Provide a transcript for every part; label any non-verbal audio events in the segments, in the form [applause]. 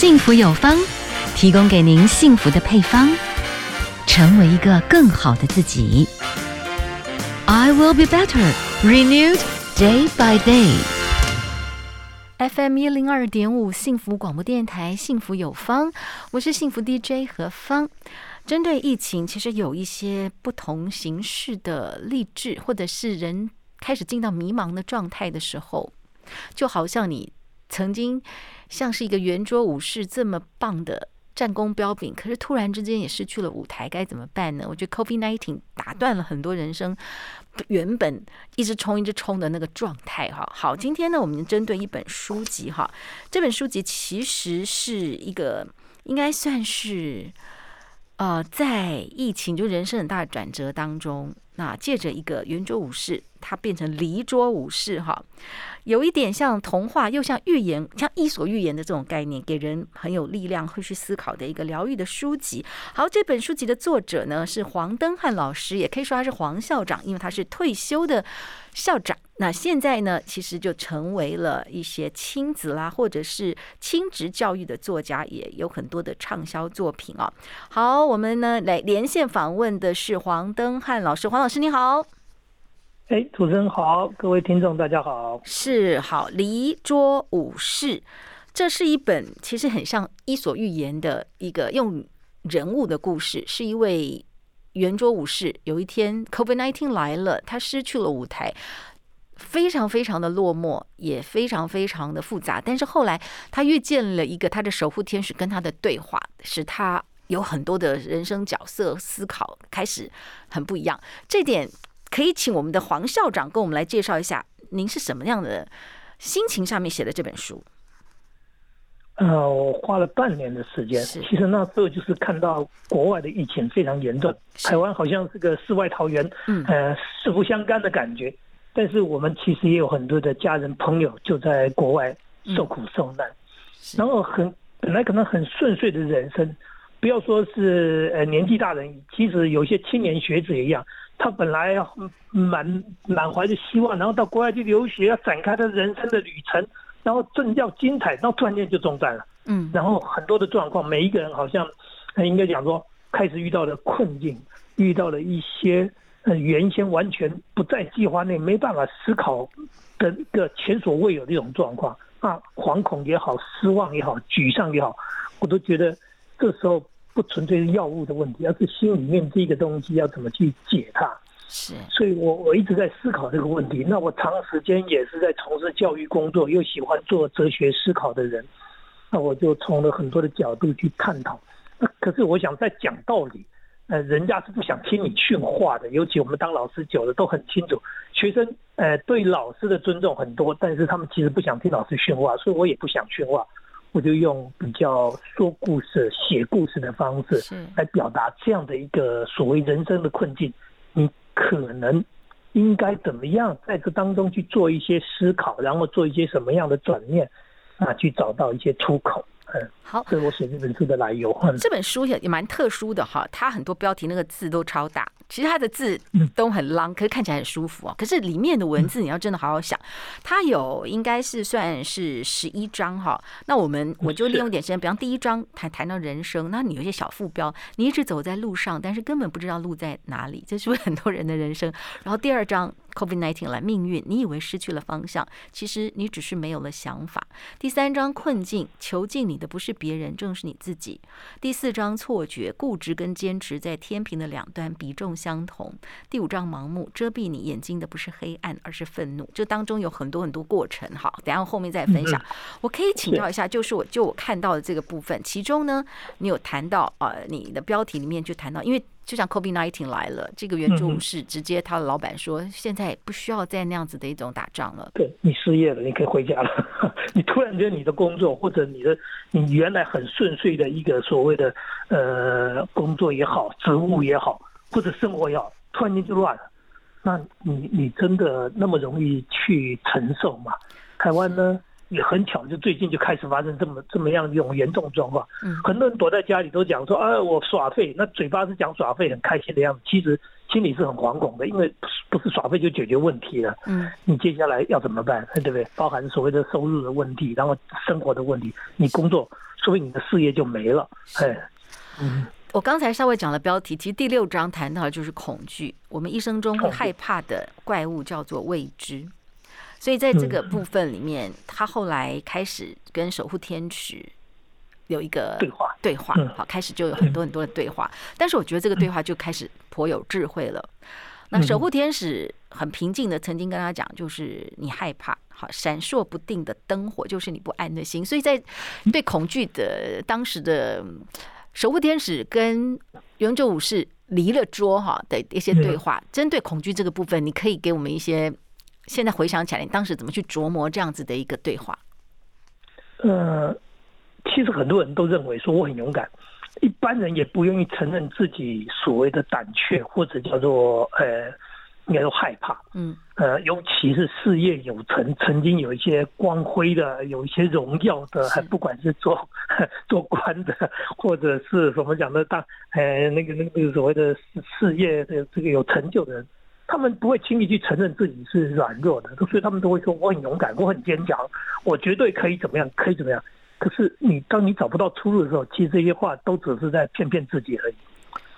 幸福有方，提供给您幸福的配方，成为一个更好的自己。I will be better, renewed day by day. FM 一零二点五幸福广播电台，幸福有方，我是幸福 DJ 何芳。针对疫情，其实有一些不同形式的励志，或者是人开始进到迷茫的状态的时候，就好像你曾经像是一个圆桌武士这么棒的战功彪炳，可是突然之间也失去了舞台，该怎么办呢？我觉得 COVID-19 打断了很多人生原本一直冲一直冲的那个状态。哈，好，今天呢，我们针对一本书籍，哈，这本书籍其实是一个应该算是。呃，在疫情就人生很大的转折当中，那借着一个圆桌武士，他变成离桌武士哈，有一点像童话，又像寓言，像伊索寓言的这种概念，给人很有力量，会去思考的一个疗愈的书籍。好，这本书籍的作者呢是黄登汉老师，也可以说他是黄校长，因为他是退休的校长。那现在呢，其实就成为了一些亲子啦，或者是亲职教育的作家，也有很多的畅销作品啊。好，我们呢来连线访问的是黄登汉老师，黄老师你好。哎，主持人好，各位听众大家好。是好，离桌武士，这是一本其实很像伊索寓言的一个用人物的故事，是一位圆桌武士，有一天 COVID-19 来了，他失去了舞台。非常非常的落寞，也非常非常的复杂。但是后来他遇见了一个他的守护天使，跟他的对话，使他有很多的人生角色思考开始很不一样。这点可以请我们的黄校长跟我们来介绍一下，您是什么样的心情上面写的这本书？呃，我花了半年的时间。其实那时候就是看到国外的疫情非常严重，台湾好像是个世外桃源，嗯，呃，四不相干的感觉。但是我们其实也有很多的家人朋友就在国外受苦受难，然后很本来可能很顺遂的人生，不要说是呃年纪大人，其实有些青年学子也一样，他本来满满怀着希望，然后到国外去留学，要展开他人生的旅程，然后正要精彩，然后突然间就中断了，嗯，然后很多的状况，每一个人好像应该讲说开始遇到了困境，遇到了一些。呃，原先完全不在计划内，没办法思考的一个前所未有的一种状况啊，惶恐也好，失望也好，沮丧也好，我都觉得这时候不纯粹是药物的问题，而是心里面这个东西要怎么去解它。是，所以我我一直在思考这个问题。那我长时间也是在从事教育工作，又喜欢做哲学思考的人，那我就从了很多的角度去探讨。那可是我想在讲道理。呃，人家是不想听你训话的，尤其我们当老师久了都很清楚，学生呃对老师的尊重很多，但是他们其实不想听老师训话，所以我也不想训话，我就用比较说故事、写故事的方式来表达这样的一个所谓人生的困境，你可能应该怎么样在这当中去做一些思考，然后做一些什么样的转念啊，去找到一些出口。好，这是我写这本书的来由。这本书也也蛮特殊的哈，它很多标题那个字都超大，其实它的字都很 long，可是看起来很舒服啊。可是里面的文字你要真的好好想，它有应该是算是十一章哈。那我们我就利用一点时间，比方第一章谈谈到人生，那你有些小副标，你一直走在路上，但是根本不知道路在哪里，这是不是很多人的人生？然后第二章。COVID-19 来命运，你以为失去了方向，其实你只是没有了想法。第三章困境，囚禁你的不是别人，正是你自己。第四章错觉，固执跟坚持在天平的两端比重相同。第五章盲目，遮蔽你眼睛的不是黑暗，而是愤怒。这当中有很多很多过程，好，等下后面再分享。我可以请教一下，就是我就我看到的这个部分，其中呢，你有谈到呃，你的标题里面就谈到，因为。就像 COVID-19 来了，这个援助是直接他的老板说，现在不需要再那样子的一种打仗了。对，你失业了，你可以回家了。[laughs] 你突然间你的工作或者你的你原来很顺遂的一个所谓的呃工作也好，职务也好，或者生活也好，突然间就乱了。那你你真的那么容易去承受吗？台湾呢？也很巧，就最近就开始发生这么这么样一种严重状况。嗯，很多人躲在家里都讲说：“啊，我耍废。”那嘴巴是讲耍废，很开心的样子。其实心里是很惶恐的，因为不是耍废就解决问题了。嗯，你接下来要怎么办？对不对？包含所谓的收入的问题，然后生活的问题，你工作，所以你的事业就没了。哎，嗯，我刚才稍微讲了标题，其实第六章谈到的就是恐惧。我们一生中会害怕的怪物叫做未知，所以在这个部分里面，他后来开始跟守护天使。有一个对话，对话，好，开始就有很多很多的对话。但是我觉得这个对话就开始颇有智慧了。那守护天使很平静的曾经跟他讲，就是你害怕，好，闪烁不定的灯火就是你不安的心。所以在对恐惧的当时的守护天使跟永久武士离了桌哈的一些对话，针对恐惧这个部分，你可以给我们一些现在回想起来，你当时怎么去琢磨这样子的一个对话？呃。其实很多人都认为说我很勇敢，一般人也不愿意承认自己所谓的胆怯或者叫做呃，应该说害怕。嗯，呃，尤其是事业有成，曾经有一些光辉的，有一些荣耀的，还不管是做 [laughs] 做官的，或者是什么讲的大，呃，那个那个所谓的事业的这个有成就的人，他们不会轻易去承认自己是软弱的，所以他们都会说我很勇敢，我很坚强，我绝对可以怎么样，可以怎么样。可是你当你找不到出路的时候，其实这些话都只是在骗骗自己而已。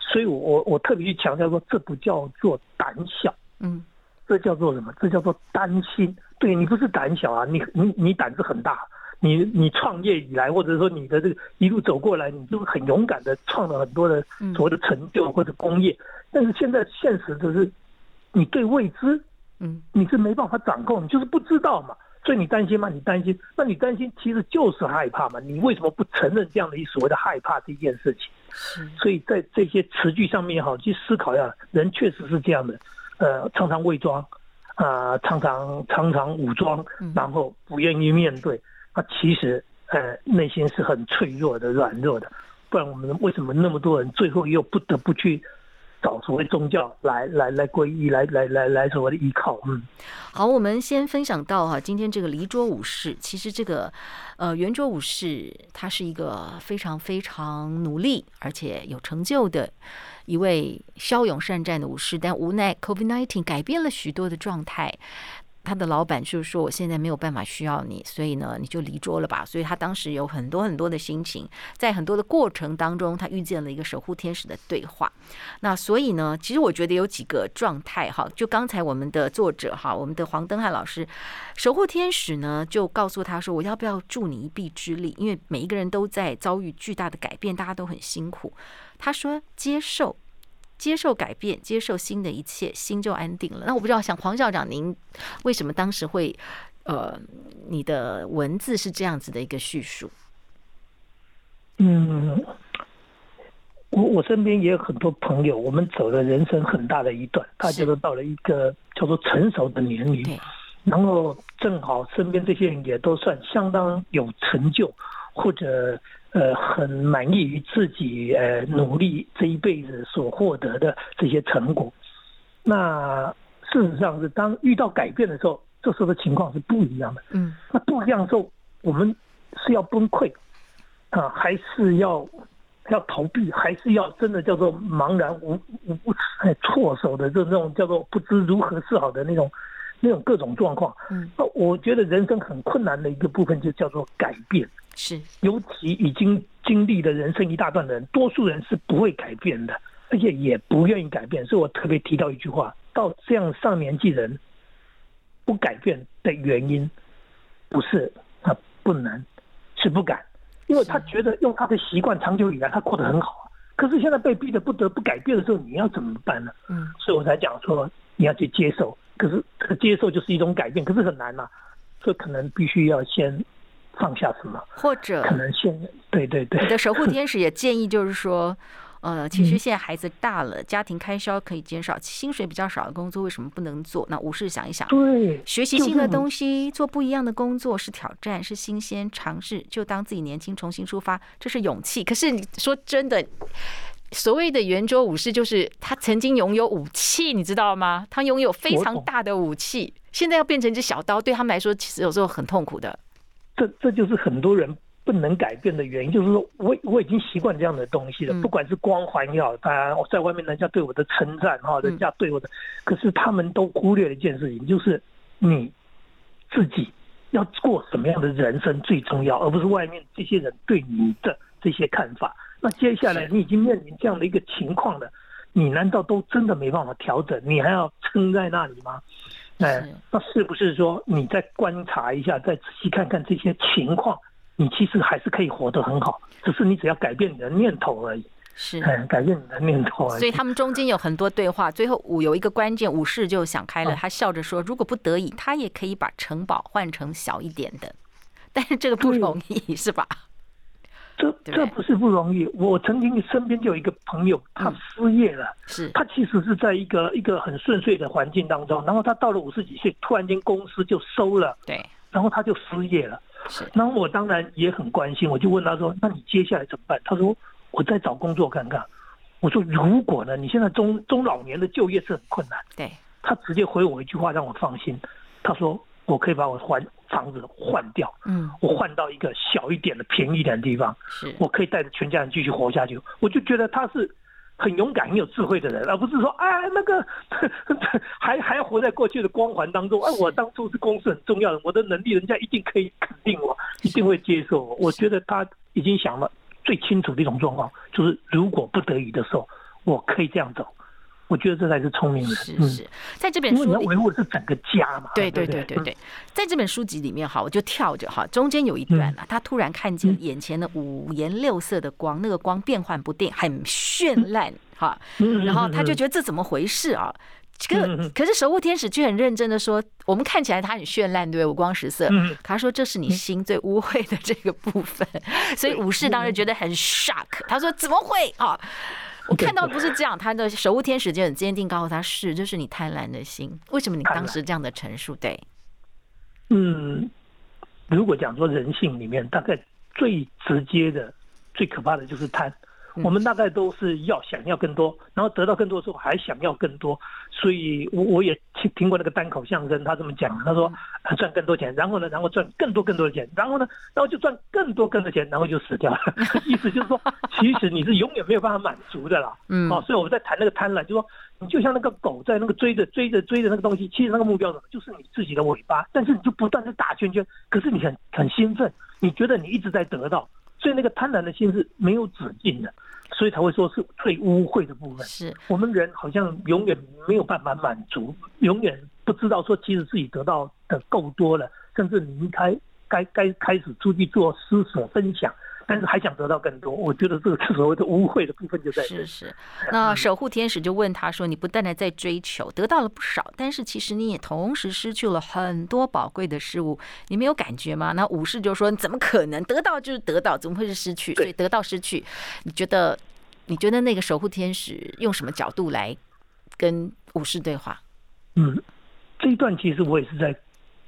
所以我，我特别去强调说，这不叫做胆小，嗯，这叫做什么？这叫做担心。对，你不是胆小啊，你你你胆子很大。你你创业以来，或者说你的这个一路走过来，你就很勇敢的创了很多的所谓的成就或者工业。但是现在现实就是，你对未知，嗯，你是没办法掌控，你就是不知道嘛。所以你担心吗？你担心？那你担心其实就是害怕嘛？你为什么不承认这样的一所谓的害怕这件事情？所以在这些词句上面也好，去思考一下，人确实是这样的，呃，常常伪装，啊、呃，常常常常武装，然后不愿意面对。那其实呃，内心是很脆弱的、软弱的。不然我们为什么那么多人最后又不得不去？找所谓宗教来来来皈依，来来来来所谓的依靠。嗯，好，我们先分享到哈，今天这个离桌武士，其实这个呃圆桌武士，他是一个非常非常努力而且有成就的一位骁勇善战的武士，但无奈 COVID-19 改变了许多的状态。他的老板就是说，我现在没有办法需要你，所以呢，你就离桌了吧。所以他当时有很多很多的心情，在很多的过程当中，他遇见了一个守护天使的对话。那所以呢，其实我觉得有几个状态哈，就刚才我们的作者哈，我们的黄登汉老师，守护天使呢就告诉他说，我要不要助你一臂之力？因为每一个人都在遭遇巨大的改变，大家都很辛苦。他说接受。接受改变，接受新的一切，心就安定了。那我不知道，想黄校长，您为什么当时会，呃，你的文字是这样子的一个叙述？嗯，我我身边也有很多朋友，我们走了人生很大的一段，大家都到了一个叫做成熟的年龄，然后正好身边这些人也都算相当有成就，或者。呃，很满意于自己呃努力这一辈子所获得的这些成果。那事实上是，当遇到改变的时候，这时候的情况是不一样的。嗯，那不一样的时候，我们是要崩溃啊，还是要要逃避，还是要真的叫做茫然无无无措手的这种叫做不知如何是好的那种那种各种状况。嗯，那我觉得人生很困难的一个部分就叫做改变。是，尤其已经经历了人生一大段的人，多数人是不会改变的，而且也不愿意改变。所以我特别提到一句话：到这样上年纪人不改变的原因，不是他不能，是不敢，因为他觉得用他的习惯长久以来他过得很好。可是现在被逼得不得不改变的时候，你要怎么办呢？嗯，所以我才讲说你要去接受。可是这个接受就是一种改变，可是很难呐，这可能必须要先。放下什么？或者可能现对对对，你的守护天使也建议，就是说，呃，其实现在孩子大了，家庭开销可以减少，薪水比较少的工作为什么不能做？那武士想一想，对，学习新的东西，做不一样的工作是挑战，是新鲜尝试，就当自己年轻，重新出发，这是勇气。可是你说真的，所谓的圆桌武士，就是他曾经拥有武器，你知道吗？他拥有非常大的武器，现在要变成一只小刀，对他们来说，其实有时候很痛苦的。这这就是很多人不能改变的原因，就是说我我已经习惯这样的东西了，不管是光环也好，当然我在外面人家对我的称赞哈，人家对我的，可是他们都忽略了一件事情，就是你自己要过什么样的人生最重要，而不是外面这些人对你的这些看法。那接下来你已经面临这样的一个情况了，你难道都真的没办法调整？你还要撑在那里吗？哎，那是不是说你再观察一下，再仔细看看这些情况？你其实还是可以活得很好，只是你只要改变你的念头而已。是，改变你的念头而已。所以他们中间有很多对话，最后武有一个关键，武士就想开了，他笑着说：“如果不得已，他也可以把城堡换成小一点的，但是这个不容易，是吧？”这这不是不容易。我曾经身边就有一个朋友，他失业了，是他其实是在一个一个很顺遂的环境当中，然后他到了五十几岁，突然间公司就收了，对，然后他就失业了。是，然后我当然也很关心，我就问他说：“那你接下来怎么办？”他说：“我再找工作看看。”我说：“如果呢？你现在中中老年的就业是很困难。”对，他直接回我一句话让我放心。他说：“我可以把我换房子换掉，嗯，我换到一个小一点的、便宜一点的地方，是我可以带着全家人继续活下去。”我就觉得他是。很勇敢、很有智慧的人，而不是说哎，那个 [laughs] 还还要活在过去的光环当中。哎，我当初是公司很重要的，我的能力人家一定可以肯定我，一定会接受我。我觉得他已经想了最清楚的一种状况，就是如果不得已的时候，我可以这样走。我觉得这才是聪明人。是是，在这本书里，你要维护的是整个家嘛。对对对对对，在这本书籍里面哈，我就跳着哈，中间有一段啊，他突然看见眼前的五颜六色的光，那个光变幻不定，很绚烂哈。然后他就觉得这怎么回事啊？可可是守护天使却很认真的说，我们看起来它很绚烂，对，五光十色。他说这是你心最污秽的这个部分，所以武士当时觉得很 shock。他说怎么会啊？我看到不是这样，他的守护天使就很坚定告诉他是，就是你贪婪的心。为什么你当时这样的陈述？对，嗯，如果讲说人性里面，大概最直接的、最可怕的就是贪。我们大概都是要想要更多，然后得到更多的时候还想要更多，所以我我也听听过那个单口相声，他这么讲，他说赚更多钱，然后呢，然后赚更多更多的钱，然后呢，然后就赚更多更多的钱，然后就死掉了。[laughs] 意思就是说，其实你是永远没有办法满足的啦。嗯，啊，所以我们在谈那个贪婪，就说你就像那个狗在那个追着追着追着那个东西，其实那个目标什么，就是你自己的尾巴，但是你就不断的打圈圈，可是你很很兴奋，你觉得你一直在得到。所以那个贪婪的心是没有止境的，所以才会说是最污秽的部分。是我们人好像永远没有办法满足，永远不知道说其实自己得到的够多了，甚至离开该该开始出去做施舍分享。但是还想得到更多，我觉得这个所谓的污秽的部分就在这。是是，那守护天使就问他说：“你不断的在追求，得到了不少，但是其实你也同时失去了很多宝贵的事物，你没有感觉吗？”那武士就说：“你怎么可能？得到就是得到，怎么会是失去？所以得到失去，你觉得？你觉得那个守护天使用什么角度来跟武士对话？”嗯，这一段其实我也是在。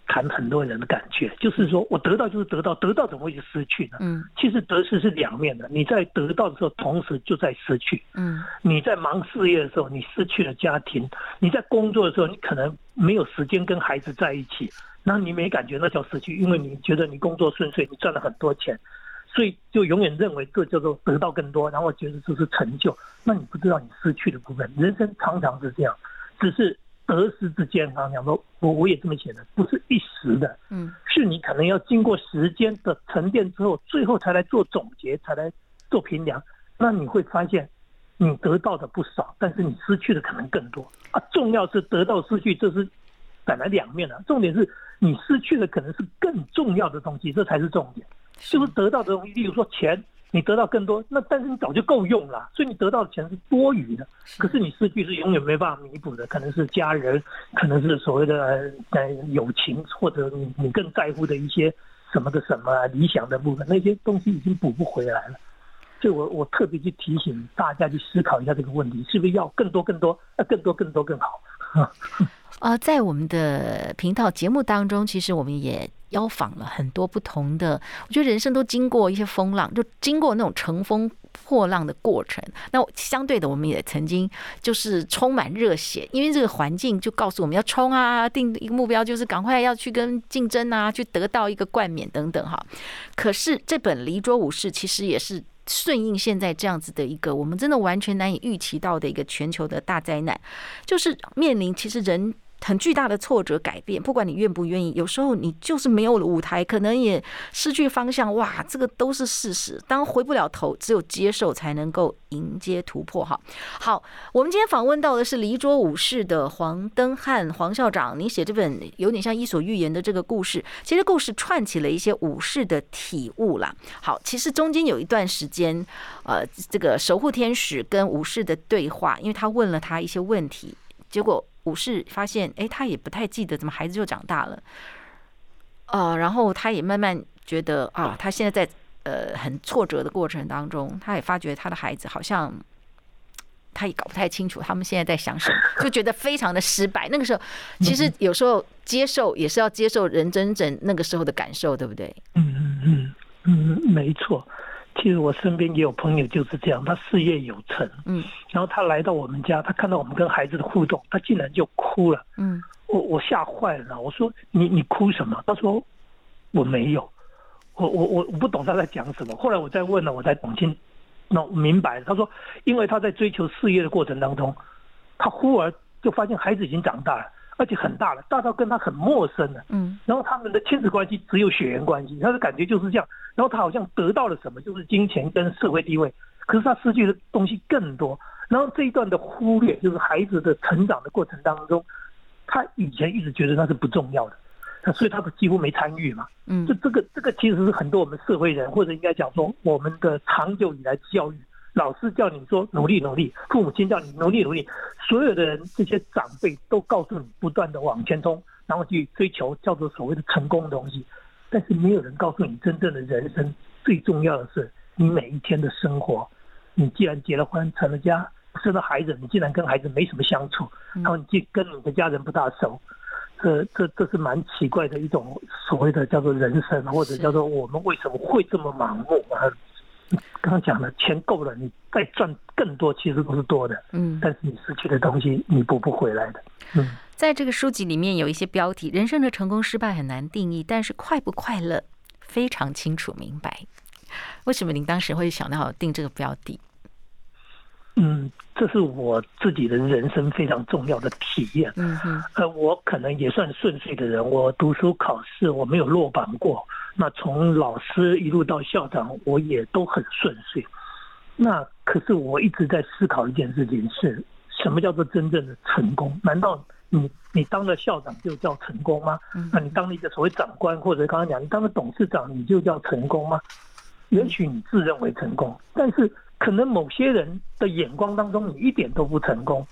谈很多人的感觉，就是说我得到就是得到，得到怎么会去失去呢？嗯，其实得失是两面的。你在得到的时候，同时就在失去。嗯，你在忙事业的时候，你失去了家庭；你在工作的时候，你可能没有时间跟孩子在一起，那你没感觉，那叫失去，因为你觉得你工作顺遂，你赚了很多钱，所以就永远认为这叫做得到更多，然后觉得这是成就。那你不知道你失去的部分，人生常常是这样，只是。得失之间，刚刚讲说，我我也这么写的，不是一时的，嗯，是你可能要经过时间的沉淀之后，最后才来做总结，才来做评量。那你会发现，你得到的不少，但是你失去的可能更多啊。重要是得到失去，这是本来两面的，重点是你失去的可能是更重要的东西，这才是重点。就是得到的东西，例如说钱。你得到更多，那但是你早就够用了，所以你得到的钱是多余的。可是你失去是永远没办法弥补的，可能是家人，可能是所谓的呃友情，或者你你更在乎的一些什么的什么理想的部分，那些东西已经补不回来了。所以我我特别去提醒大家去思考一下这个问题，是不是要更多更多，要更多更多更好。啊，[laughs] 在我们的频道节目当中，其实我们也邀访了很多不同的。我觉得人生都经过一些风浪，就经过那种乘风破浪的过程。那相对的，我们也曾经就是充满热血，因为这个环境就告诉我们要冲啊，定一个目标就是赶快要去跟竞争啊，去得到一个冠冕等等哈。可是这本《离桌武士》其实也是顺应现在这样子的一个我们真的完全难以预期到的一个全球的大灾难，就是面临其实人。很巨大的挫折，改变，不管你愿不愿意，有时候你就是没有了舞台，可能也失去方向。哇，这个都是事实。当回不了头，只有接受才能够迎接突破。哈，好，我们今天访问到的是离桌武士的黄登汉黄校长。你写这本有点像伊索寓言的这个故事，其实故事串起了一些武士的体悟啦。好，其实中间有一段时间，呃，这个守护天使跟武士的对话，因为他问了他一些问题，结果。武士发现，哎，他也不太记得怎么孩子就长大了，呃，然后他也慢慢觉得啊，他现在在呃很挫折的过程当中，他也发觉他的孩子好像他也搞不太清楚他们现在在想什么，就觉得非常的失败。那个时候，其实有时候接受也是要接受人真正那个时候的感受，对不对？嗯嗯嗯嗯，没错。其实我身边也有朋友就是这样，他事业有成，嗯，然后他来到我们家，他看到我们跟孩子的互动，他竟然就哭了，嗯，我我吓坏了，我说你你哭什么？他说我没有，我我我我不懂他在讲什么。后来我再问了，我才懂清，那明白了。他说，因为他在追求事业的过程当中，他忽而就发现孩子已经长大了。而且很大了，大到跟他很陌生了。嗯，然后他们的亲子关系只有血缘关系，他的感觉就是这样。然后他好像得到了什么，就是金钱跟社会地位，可是他失去的东西更多。然后这一段的忽略，就是孩子的成长的过程当中，他以前一直觉得那是不重要的，所以他几乎没参与嘛。嗯，这这个这个其实是很多我们社会人，或者应该讲说我们的长久以来教育。老师叫你说努力努力，父母亲叫你努力努力，所有的人这些长辈都告诉你不断的往前冲，然后去追求叫做所谓的成功的东西，但是没有人告诉你真正的人生最重要的是你每一天的生活。你既然结了婚成了家生了孩子，你竟然跟孩子没什么相处，然后你既跟你的家人不大熟，这这这是蛮奇怪的一种所谓的叫做人生，或者叫做我们为什么会这么盲目啊？[laughs] 刚刚讲了，钱够了，你再赚更多，其实都是多的。嗯，但是你失去的东西，你补不回来的。嗯，在这个书籍里面有一些标题，人生的成功失败很难定义，但是快不快乐非常清楚明白。为什么您当时会想到定这个标的？嗯，这是我自己的人生非常重要的体验。嗯嗯，呃，我可能也算顺遂的人，我读书考试我没有落榜过。那从老师一路到校长，我也都很顺遂。那可是我一直在思考一件事情：是什么叫做真正的成功？难道你你当了校长就叫成功吗？那你当了一个所谓长官，或者刚刚讲你当了董事长，你就叫成功吗？也许你自认为成功，但是。可能某些人的眼光当中，你一点都不成功。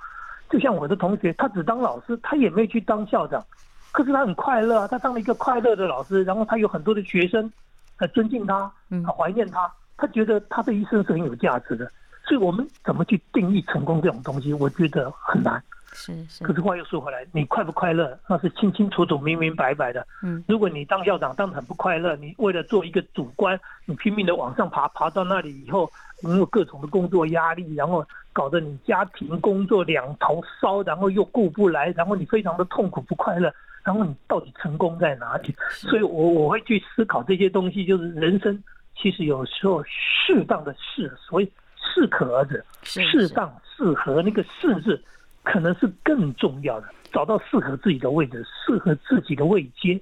就像我的同学，他只当老师，他也没去当校长，可是他很快乐啊，他当了一个快乐的老师，然后他有很多的学生，很尊敬他，很怀念他，他觉得他的一生是很有价值的。所以，我们怎么去定义成功这种东西，我觉得很难。是是，可是话又说回来，你快不快乐，那是清清楚楚、明明白白的。嗯，如果你当校长当的很不快乐，你为了做一个主官，你拼命的往上爬，爬到那里以后，你有各种的工作压力，然后搞得你家庭工作两头烧，然后又顾不来，然后你非常的痛苦不快乐，然后你到底成功在哪里？所以我我会去思考这些东西，就是人生其实有时候适当的适，所以适可而止，适当适合那个适字。可能是更重要的，找到适合自己的位置，适合自己的位阶，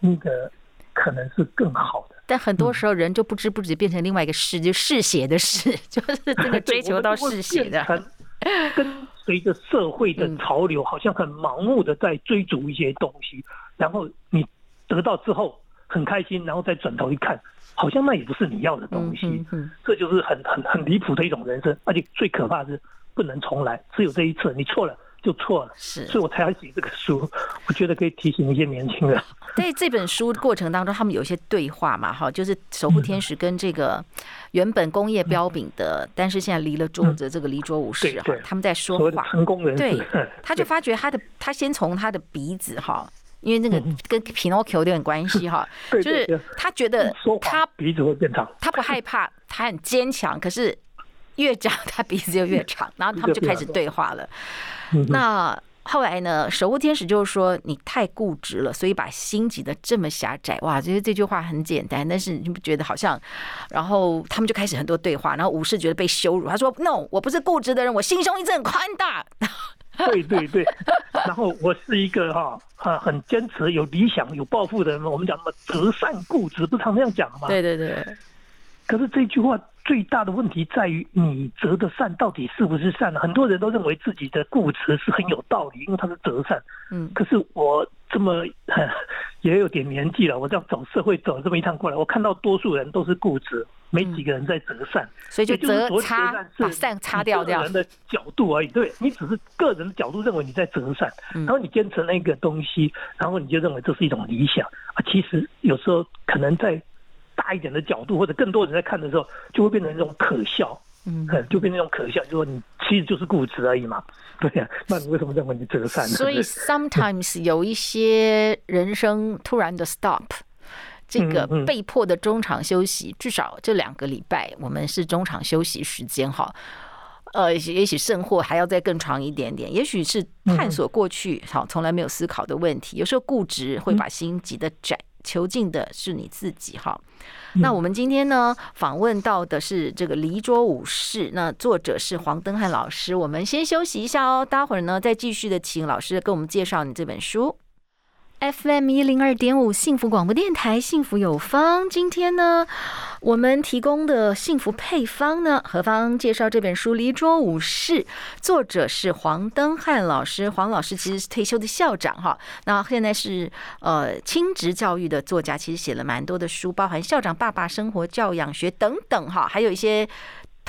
那个可能是更好的。但很多时候，人就不知不觉变成另外一个嗜，就嗜血的嗜，[laughs] 就是这个追求到嗜血的。跟随着社会的潮流，好像很盲目的在追逐一些东西，然后你得到之后很开心，然后再转头一看，好像那也不是你要的东西。这就是很很很离谱的一种人生，而且最可怕的是。不能重来，只有这一次，你错了就错了，是，所以我才要写这个书。我觉得可以提醒一些年轻人。[laughs] 在这本书过程当中，他们有一些对话嘛，哈，就是守护天使跟这个原本工业标炳的，嗯、但是现在离了桌子这个离桌武士哈，他们在说话。成功人士，对，[laughs] 他就发觉他的他先从他的鼻子哈，因为那个跟皮诺丘有点关系哈，就是他觉得他鼻子会变长，[laughs] 他不害怕，他很坚强，可是。越长他鼻子就越长，[laughs] 然后他们就开始对话了。那后来呢，守护天使就是说你太固执了，所以把心挤得这么狭窄。哇，觉得这句话很简单，但是你不觉得好像？然后他们就开始很多对话，然后武士觉得被羞辱，他说：“No，我不是固执的人，我心胸一直很宽大。[laughs] ”对对对，然后我是一个哈啊很坚持、有理想、有抱负的人。我们讲什么择善固执，不是常这样讲吗？对对对。可是这句话最大的问题在于，你折的善到底是不是善？很多人都认为自己的固执是很有道理，因为他是折善。嗯。可是我这么也有点年纪了，我这样走社会走了这么一趟过来，我看到多数人都是固执，没几个人在择善。所以就择擦，把善擦掉人的角度而已，对，你只是个人的角度认为你在折善，然后你坚持那个东西，然后你就认为这是一种理想啊。其实有时候可能在。大一点的角度，或者更多人在看的时候，就会变成一种可笑，嗯，就变成一种可笑，就说你其实就是固执而已嘛，对呀、啊，那你为什么认为你折善呢？所以 sometimes [laughs] 有一些人生突然的 stop，这个被迫的中场休息，至少这两个礼拜我们是中场休息时间哈，呃，也许甚或还要再更长一点点，也许是探索过去好从来没有思考的问题，有时候固执会把心挤得窄。囚禁的是你自己哈。那我们今天呢，访问到的是这个离桌武士，那作者是黄登汉老师。我们先休息一下哦，待会儿呢再继续的请老师跟我们介绍你这本书。FM 一零二点五幸福广播电台，幸福有方。今天呢，我们提供的幸福配方呢，何方介绍这本书《离桌武士》，作者是黄登汉老师。黄老师其实是退休的校长哈，那现在是呃亲职教育的作家，其实写了蛮多的书，包含《校长爸爸生活教养学》等等哈，还有一些。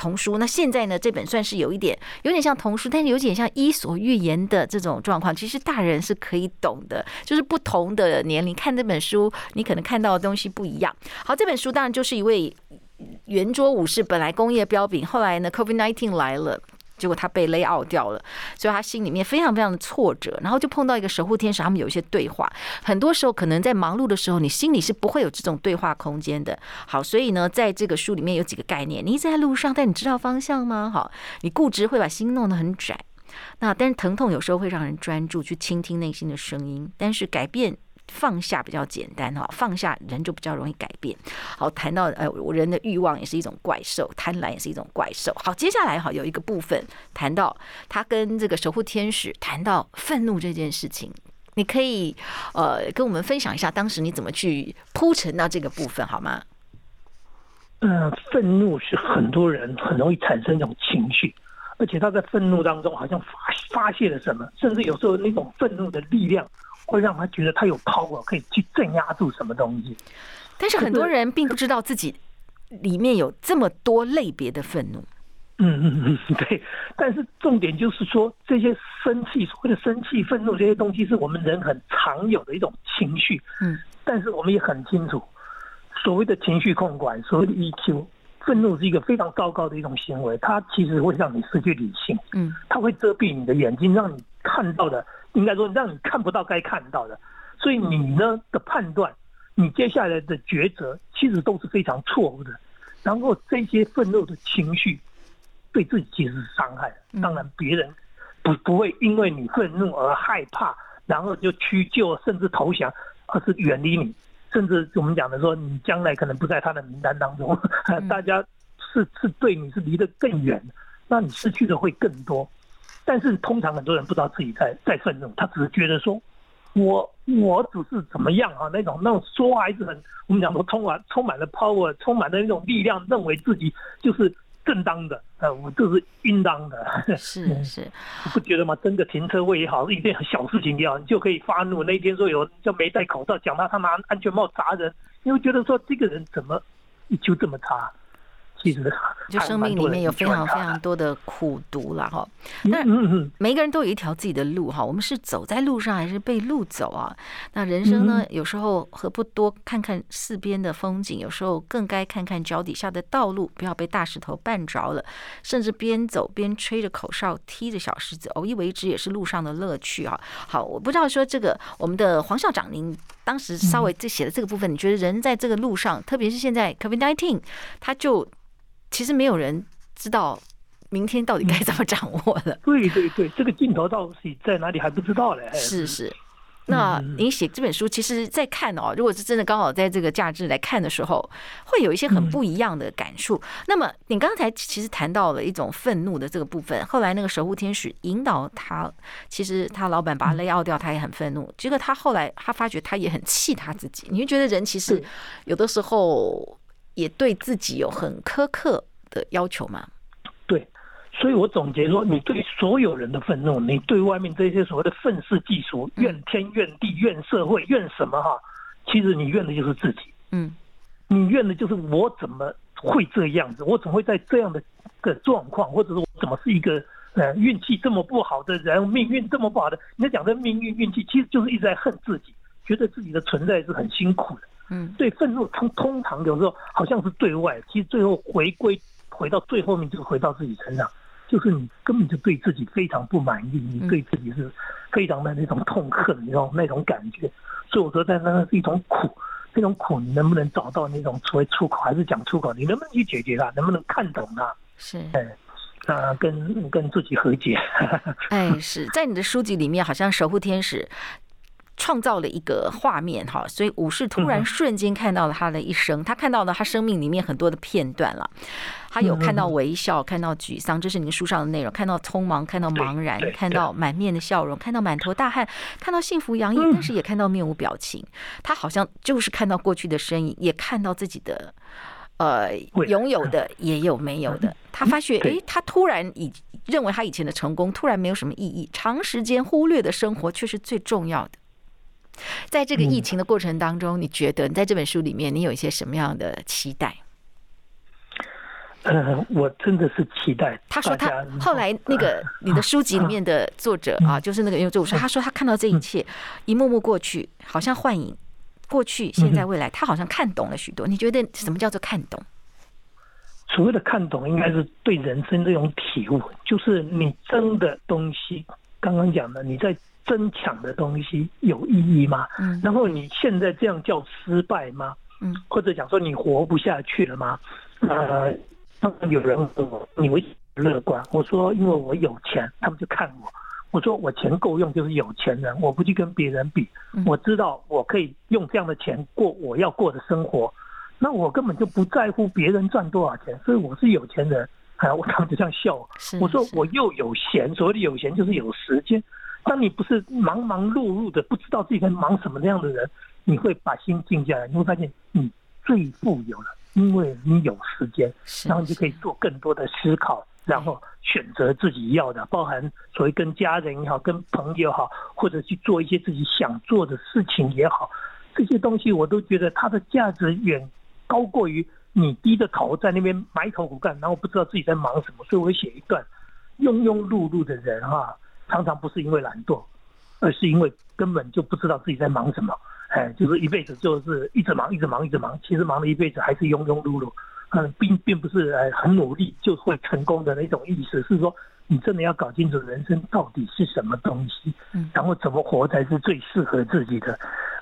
童书，那现在呢？这本算是有一点，有点像童书，但是有点像伊索寓言的这种状况。其实大人是可以懂的，就是不同的年龄看这本书，你可能看到的东西不一样。好，这本书当然就是一位圆桌武士，本来工业标炳，后来呢，Covid nineteen 来了。结果他被 lay out 掉了，所以他心里面非常非常的挫折，然后就碰到一个守护天使，他们有一些对话。很多时候可能在忙碌的时候，你心里是不会有这种对话空间的。好，所以呢，在这个书里面有几个概念：你一直在路上，但你知道方向吗？好，你固执会把心弄得很窄。那但是疼痛有时候会让人专注去倾听内心的声音，但是改变。放下比较简单哈，放下人就比较容易改变。好，谈到呃，人的欲望也是一种怪兽，贪婪也是一种怪兽。好，接下来哈有一个部分谈到他跟这个守护天使谈到愤怒这件事情，你可以呃跟我们分享一下当时你怎么去铺陈到这个部分好吗？嗯、愤怒是很多人很容易产生一种情绪，而且他在愤怒当中好像发发泄了什么，甚至有时候那种愤怒的力量。会让他觉得他有 power 可以去镇压住什么东西，但是很多人并不知道自己里面有这么多类别的愤怒。嗯嗯嗯，对。但是重点就是说，这些生气、所谓的生气、愤怒这些东西，是我们人很常有的一种情绪。嗯。但是我们也很清楚，所谓的情绪控管，所谓的 EQ，愤怒是一个非常糟糕的一种行为，它其实会让你失去理性。嗯。它会遮蔽你的眼睛，让你看到的。应该说，让你看不到该看到的，所以你呢的判断，你接下来的抉择，其实都是非常错误的。然后这些愤怒的情绪，对自己其实是伤害的。当然，别人不不会因为你愤怒而害怕，然后就屈就甚至投降，而是远离你，甚至我们讲的说，你将来可能不在他的名单当中。[laughs] 大家是是对你是离得更远，那你失去的会更多。但是通常很多人不知道自己在在愤怒，他只是觉得说，我我只是怎么样啊？那种那种说话还是很，我们讲说充满充满了 power，充满了那种力量，认为自己就是正当的，呃，我就是应当的。是是，[laughs] 你不觉得吗？真的停车位也好，一件小事情也好，你就可以发怒。那一天说有人就没戴口罩，讲他他拿安全帽砸人，你会觉得说这个人怎么就这么差？其实，[laughs] 就生命里面有非常非常多的苦读了哈。那每个人都有一条自己的路哈。我们是走在路上还是被路走啊？那人生呢，有时候何不多看看四边的风景？有时候更该看看脚底下的道路，不要被大石头绊着了。甚至边走边吹着口哨，踢着小石子，偶一为之也是路上的乐趣啊。好，我不知道说这个我们的黄校长，您当时稍微这写的这个部分，你觉得人在这个路上，特别是现在 COVID-19，他就。其实没有人知道明天到底该怎么掌握了？[laughs] 对对对，这个尽头到底在哪里还不知道嘞。是是。那您写这本书，其实在看哦，如果是真的刚好在这个价值来看的时候，会有一些很不一样的感触。那么你刚才其实谈到了一种愤怒的这个部分，后来那个守护天使引导他，其实他老板把他 lay out 掉，他也很愤怒。结果他后来他发觉他也很气他自己。你会觉得人其实有的时候也对自己有很苛刻的要求吗？对所以我总结说，你对所有人的愤怒，你对外面这些所谓的愤世嫉俗、怨天怨地、怨社会、怨什么哈，其实你怨的就是自己。嗯，你怨的就是我怎么会这样子？我怎么会在这样的个状况，或者是我怎么是一个呃运气这么不好的人，命运这么不好的？你在讲的命运运气，其实就是一直在恨自己，觉得自己的存在是很辛苦的。嗯，对，愤怒通通常有时候好像是对外，其实最后回归回到最后面就是回到自己身上。就是你根本就对自己非常不满意，你对自己是非常的那种痛恨，那种那种感觉。所以我说，在那是一种苦，这种苦你能不能找到那种所谓出口，还是讲出口？你能不能去解决它？能不能看懂它？是，哎，啊，跟跟自己和解。哎，是在你的书籍里面，好像守护天使。创造了一个画面哈，所以武士突然瞬间看到了他的一生，他看到了他生命里面很多的片段了。他有看到微笑，看到沮丧，这是您书上的内容；看到匆忙，看到茫然，看到满面的笑容，看到满头大汗，看到幸福洋溢，但是也看到面无表情。他好像就是看到过去的身影，也看到自己的呃拥有的也有没有的。他发觉，诶，他突然以认为他以前的成功突然没有什么意义，长时间忽略的生活却是最重要的。在这个疫情的过程当中，你觉得你在这本书里面，你有一些什么样的期待？呃，我真的是期待。他说他后来那个 [laughs] 你的书籍里面的作者啊，就是那个因为作者，他说他看到这一切一幕幕过去，好像幻影，过去、现在、未来，他好像看懂了许多。你觉得什么叫做看懂？所谓的看懂，应该是对人生这种体悟，就是你真的东西，刚刚讲的，你在。争抢的东西有意义吗？嗯，然后你现在这样叫失败吗？嗯，或者讲说你活不下去了吗？呃，当有人问我，你为什么乐观？我说因为我有钱，他们就看我。我说我钱够用就是有钱人，我不去跟别人比。我知道我可以用这样的钱过我要过的生活，那我根本就不在乎别人赚多少钱，所以我是有钱人。啊，我当时就这样笑我。我说我又有闲，所谓的有闲就是有时间。当你不是忙忙碌碌的，不知道自己在忙什么那样的人，你会把心静下来，你会发现你最富有了，因为你有时间，然后你就可以做更多的思考，然后选择自己要的，包含所谓跟家人也好，跟朋友也好，或者去做一些自己想做的事情也好，这些东西我都觉得它的价值远高过于你低着头在那边埋头苦干，然后不知道自己在忙什么。所以我会写一段庸庸碌碌的人哈。常常不是因为懒惰，而是因为根本就不知道自己在忙什么。哎，就是一辈子就是一直忙，一直忙，一直忙。其实忙了一辈子还是庸庸碌碌。嗯，并并不是呃很努力就会成功的那种意思。是说你真的要搞清楚人生到底是什么东西，然后怎么活才是最适合自己的。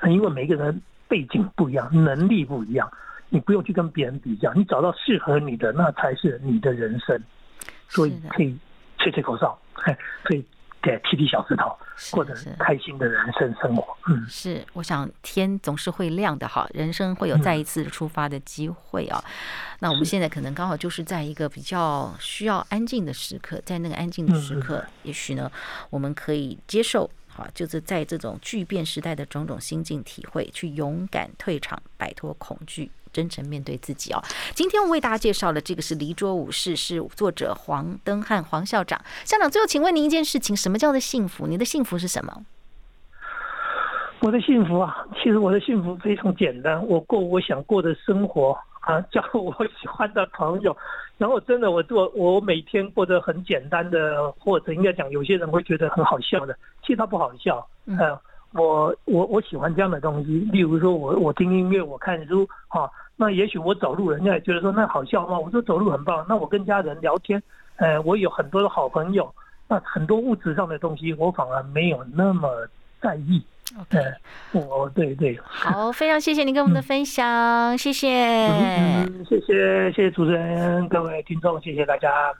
因为每个人背景不一样，能力不一样，你不用去跟别人比较，你找到适合你的，那才是你的人生。所以可以吹吹口哨，可以。对，踢踢小石头，过着开心的人生生活。嗯，是，我想天总是会亮的哈，人生会有再一次出发的机会啊。嗯、那我们现在可能刚好就是在一个比较需要安静的时刻，在那个安静的时刻，嗯、也许呢，我们可以接受，哈，就是在这种巨变时代的种种心境体会，去勇敢退场，摆脱恐惧。真诚面对自己哦。今天我为大家介绍的这个是《离桌武士》，是作者黄登汉黄校长。校长，最后请问您一件事情：什么叫做幸福？你的幸福是什么？我的幸福啊，其实我的幸福非常简单，我过我想过的生活啊，交我喜欢的朋友，然后真的我做我每天过得很简单的，或者应该讲有些人会觉得很好笑的，其实它不好笑，嗯。啊我我我喜欢这样的东西，例如说我我听音乐，我看书，哈，那也许我走路，人家也觉得说那好笑吗？我说走路很棒。那我跟家人聊天，呃，我有很多的好朋友，那很多物质上的东西，我反而没有那么在意。OK，我对对。好，非常谢谢您跟我们的分享，嗯、谢谢、嗯，谢谢谢谢主持人，各位听众，谢谢大家。